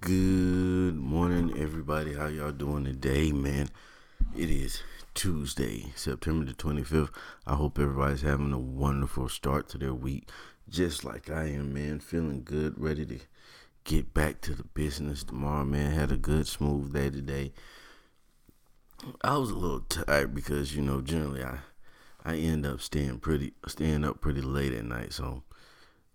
Good morning, everybody. How y'all doing today, man? It is Tuesday, September the 25th. I hope everybody's having a wonderful start to their week, just like I am, man. Feeling good, ready to get back to the business tomorrow, man. Had a good, smooth day today. I was a little tired because, you know, generally I I end up staying pretty staying up pretty late at night, so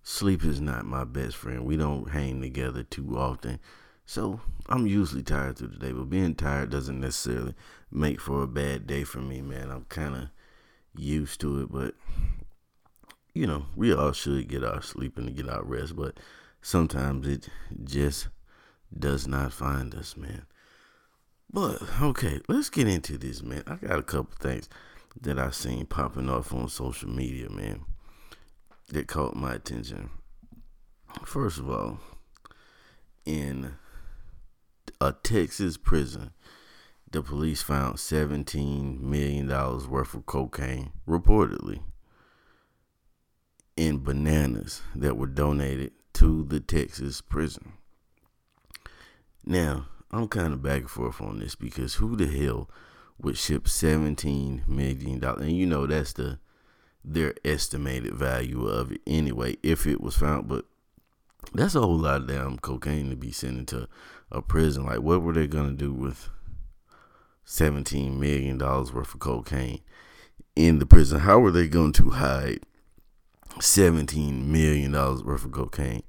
sleep is not my best friend. We don't hang together too often. So I'm usually tired through the day, but being tired doesn't necessarily make for a bad day for me, man. I'm kind of used to it, but you know, we all should get our sleep and get our rest, but sometimes it just does not find us, man. But okay, let's get into this, man. I got a couple things that I seen popping off on social media, man, that caught my attention. First of all, in a Texas prison, the police found $17 million worth of cocaine, reportedly, in bananas that were donated to the Texas prison. Now, I'm kind of back and forth on this because who the hell would ship 17 million dollars and you know that's the their estimated value of it anyway if it was found but that's a whole lot of damn cocaine to be sent into a prison like what were they gonna do with 17 million dollars worth of cocaine in the prison how were they going to hide 17 million dollars worth of cocaine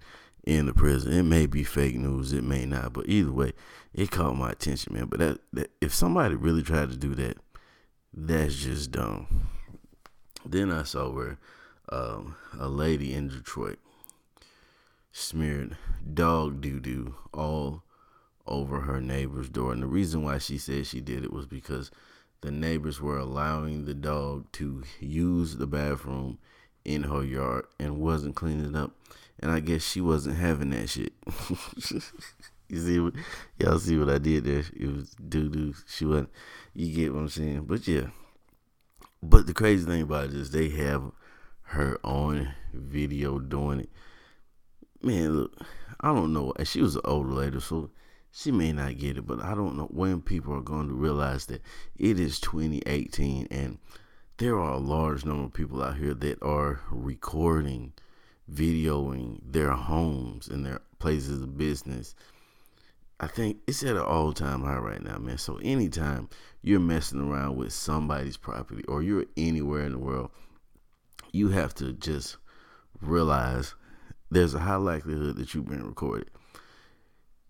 in the prison. It may be fake news, it may not, but either way, it caught my attention, man. But that, that if somebody really tried to do that, that's just dumb. Then I saw where um, a lady in Detroit smeared dog doo doo all over her neighbor's door. And the reason why she said she did it was because the neighbors were allowing the dog to use the bathroom in her yard and wasn't cleaning it up and I guess she wasn't having that shit. you see, y'all see what I did there? It was doo doo. She wasn't. You get what I'm saying? But yeah. But the crazy thing about it is they have her on video doing it. Man, look, I don't know. She was an older lady, so she may not get it. But I don't know when people are going to realize that it is 2018 and there are a large number of people out here that are recording videoing their homes and their places of business. I think it's at an all time high right now, man. So anytime you're messing around with somebody's property or you're anywhere in the world, you have to just realize there's a high likelihood that you've been recorded.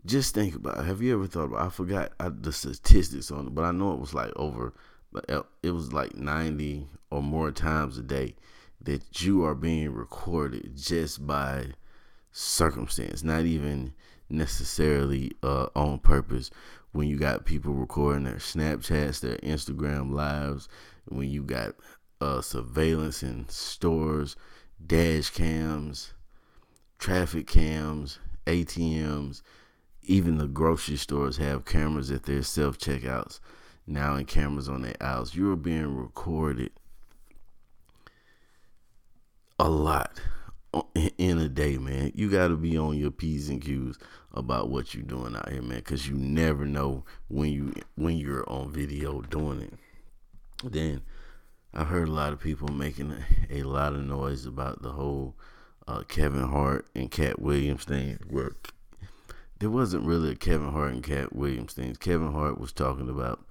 Just think about it. Have you ever thought about I forgot the statistics on it, but I know it was like over it was like 90 or more times a day that you are being recorded just by circumstance, not even necessarily uh, on purpose. When you got people recording their Snapchats, their Instagram lives, when you got uh, surveillance in stores, dash cams, traffic cams, ATMs, even the grocery stores have cameras at their self checkouts now and cameras on their aisles. You're being recorded a lot in a day, man. You got to be on your p's and q's about what you're doing out here, man, because you never know when you when you're on video doing it. Then I've heard a lot of people making a, lot of noise about the whole uh, Kevin Hart and Katt Williams thing. Where there wasn't really a Kevin Hart and Katt Williams thing. Kevin Hart was talking about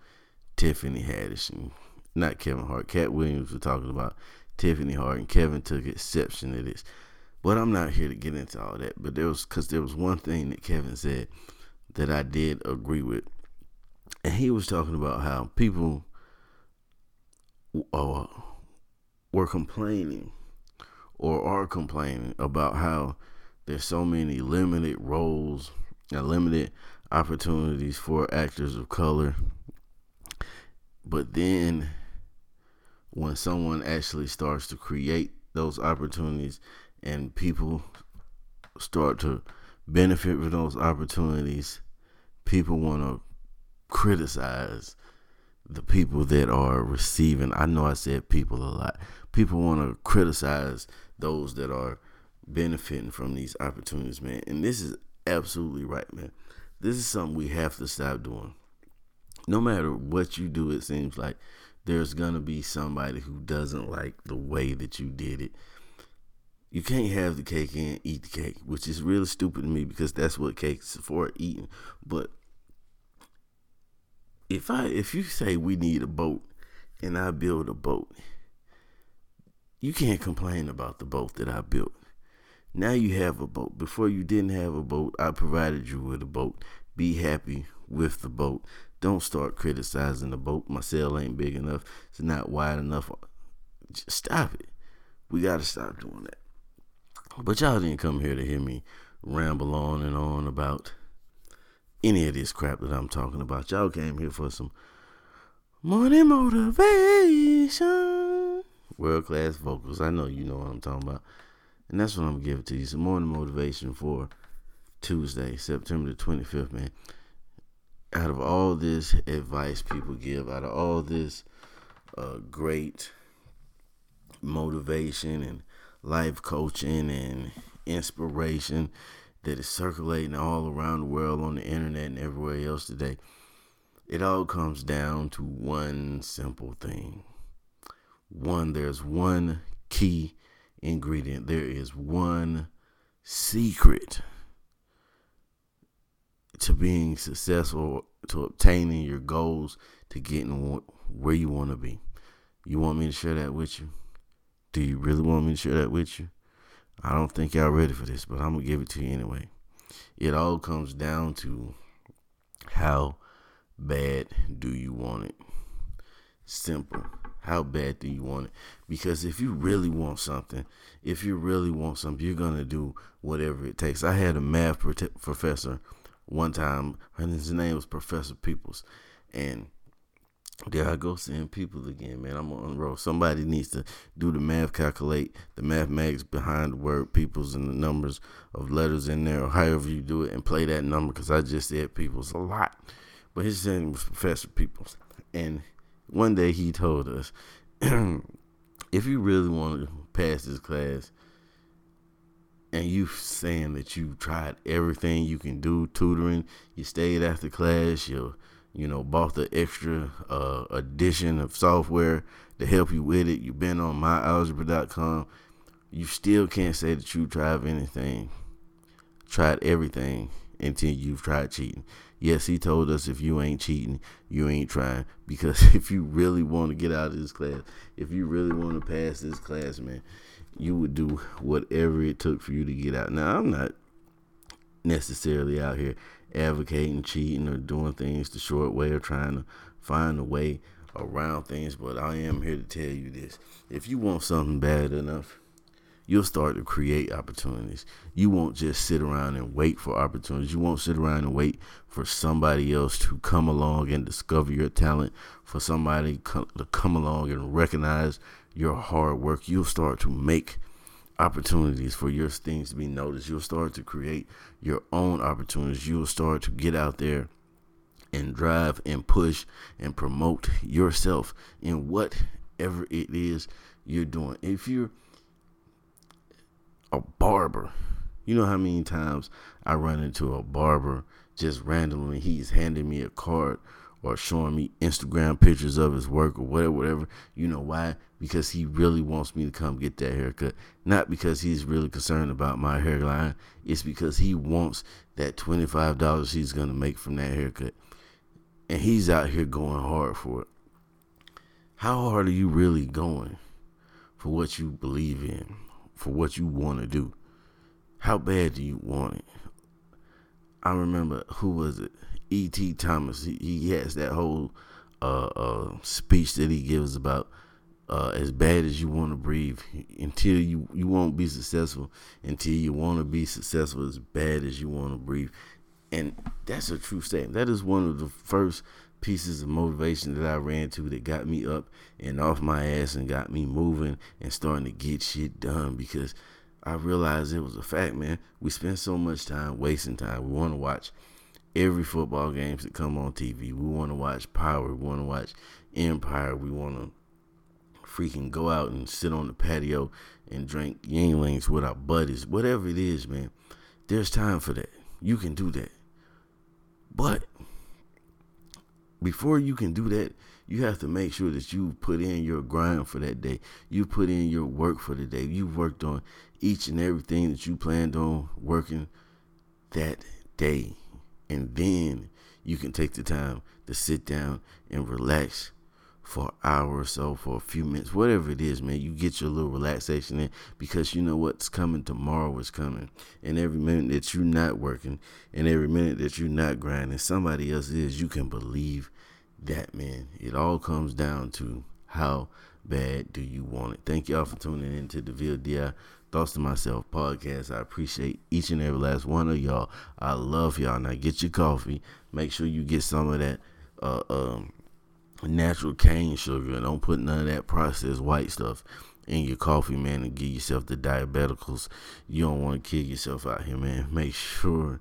Tiffany Haddish, and not Kevin Hart. Katt Williams was talking about Tiffany Hart and Kevin took exception to this. But I'm not here to get into all that. But there was because there was one thing that Kevin said that I did agree with, and he was talking about how people uh, were complaining or are complaining about how there's so many limited roles and limited opportunities for actors of color. But then when someone actually starts to create those opportunities and people start to benefit from those opportunities, people want to criticize the people that are receiving. I know I said people a lot. People want to criticize those that are benefiting from these opportunities, man. And this is absolutely right, man. This is something we have to stop doing. No matter what you do, it seems like there's gonna be somebody who doesn't like the way that you did it. You can't have the cake and eat the cake, which is really stupid to me because that's what cake's for eating. But if I if you say we need a boat and I build a boat, you can't complain about the boat that I built. Now you have a boat. Before you didn't have a boat, I provided you with a boat. Be happy with the boat. Don't start criticizing the boat. My sail ain't big enough. It's not wide enough. Just stop it. We got to stop doing that. But y'all didn't come here to hear me ramble on and on about any of this crap that I'm talking about. Y'all came here for some morning motivation. World class vocals. I know you know what I'm talking about. And that's what I'm give to you. Some morning motivation for Tuesday, September the 25th, man out of all this advice people give, out of all this uh, great motivation and life coaching and inspiration that is circulating all around the world on the internet and everywhere else today, it all comes down to one simple thing. One, there's one key ingredient, there is one secret to being successful, to obtaining your goals, to getting where you want to be. You want me to share that with you? Do you really want me to share that with you? I don't think y'all ready for this, but I'm gonna give it to you anyway. It all comes down to how bad do you want it? Simple. How bad do you want it? Because if you really want something, if you really want something, you're gonna do whatever it takes. I had a math professor one time, and his name was Professor Peoples, and there I go seeing people again, man. I'm on road. Somebody needs to do the math, calculate the mathematics behind the word peoples and the numbers of letters in there, or however you do it, and play that number because I just said peoples a lot. But his name was Professor Peoples. And one day he told us if you really want to pass this class, and you saying that you tried everything you can do tutoring you stayed after class you you know bought the extra uh, edition of software to help you with it. You've been on myalgebra.com you still can't say that you tried anything tried everything until you've tried cheating. Yes he told us if you ain't cheating you ain't trying. Because if you really want to get out of this class if you really want to pass this class man you would do whatever it took for you to get out. Now, I'm not necessarily out here advocating cheating or doing things the short way or trying to find a way around things, but I am here to tell you this. If you want something bad enough, you'll start to create opportunities. You won't just sit around and wait for opportunities. You won't sit around and wait for somebody else to come along and discover your talent, for somebody to come along and recognize your hard work, you'll start to make opportunities for your things to be noticed. You'll start to create your own opportunities. You'll start to get out there and drive and push and promote yourself in whatever it is you're doing. If you're a barber, you know how many times I run into a barber just randomly. He's handing me a card or showing me Instagram pictures of his work or whatever, whatever. You know why? Because he really wants me to come get that haircut. Not because he's really concerned about my hairline. It's because he wants that $25 he's going to make from that haircut. And he's out here going hard for it. How hard are you really going for what you believe in, for what you want to do? How bad do you want it? I remember, who was it? E.T. Thomas. He, he has that whole uh, uh, speech that he gives about uh, as bad as you want to breathe until you you won't be successful until you want to be successful as bad as you want to breathe and that's a true statement that is one of the first pieces of motivation that I ran to that got me up and off my ass and got me moving and starting to get shit done because I realized it was a fact man we spend so much time wasting time we want to watch every football games that come on TV. We want to watch Power. We want to watch Empire. We want to freaking go out and sit on the patio and drink Yuenglings with our buddies, whatever it is, man. There's time for that. You can do that. But before you can do that, you have to make sure that you put in your grind for that day. You put in your work for the day. You worked on each and everything that you planned on working that day. And then you can take the time to sit down and relax for an hour or so, for a few minutes, whatever it is, man. You get your little relaxation in because you know what's coming tomorrow is coming. And every minute that you're not working and every minute that you're not grinding, somebody else is. You can believe that, man. It all comes down to how bad do you want it. Thank y'all for tuning in to the VLDI Thoughts to Myself podcast. I appreciate each and every last one of y'all. I love y'all. Now get your coffee. Make sure you get some of that uh, um, natural cane sugar. Don't put none of that processed white stuff in your coffee, man, and give yourself the diabeticals. You don't want to kill yourself out here, man. Make sure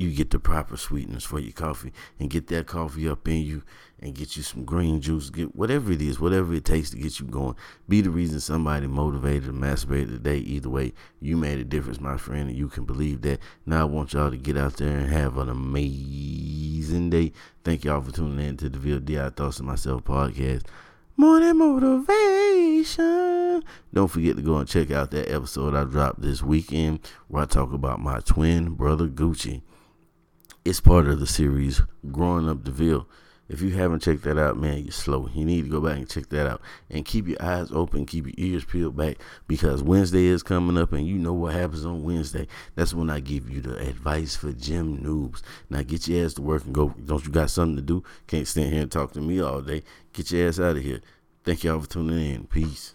you get the proper sweetness for your coffee and get that coffee up in you and get you some green juice, get whatever it is, whatever it takes to get you going. Be the reason somebody motivated to masturbate today. Either way, you made a difference, my friend, and you can believe that. Now I want y'all to get out there and have an amazing day. Thank y'all for tuning in to the VLDI Thoughts of Myself podcast. Than motivation. Don't forget to go and check out that episode I dropped this weekend where I talk about my twin brother Gucci. It's part of the series Growing Up DeVille. If you haven't checked that out, man, you're slow. You need to go back and check that out. And keep your eyes open, keep your ears peeled back because Wednesday is coming up and you know what happens on Wednesday. That's when I give you the advice for gym noobs. Now get your ass to work and go. Don't you got something to do? Can't stand here and talk to me all day. Get your ass out of here. Thank y'all for tuning in. Peace.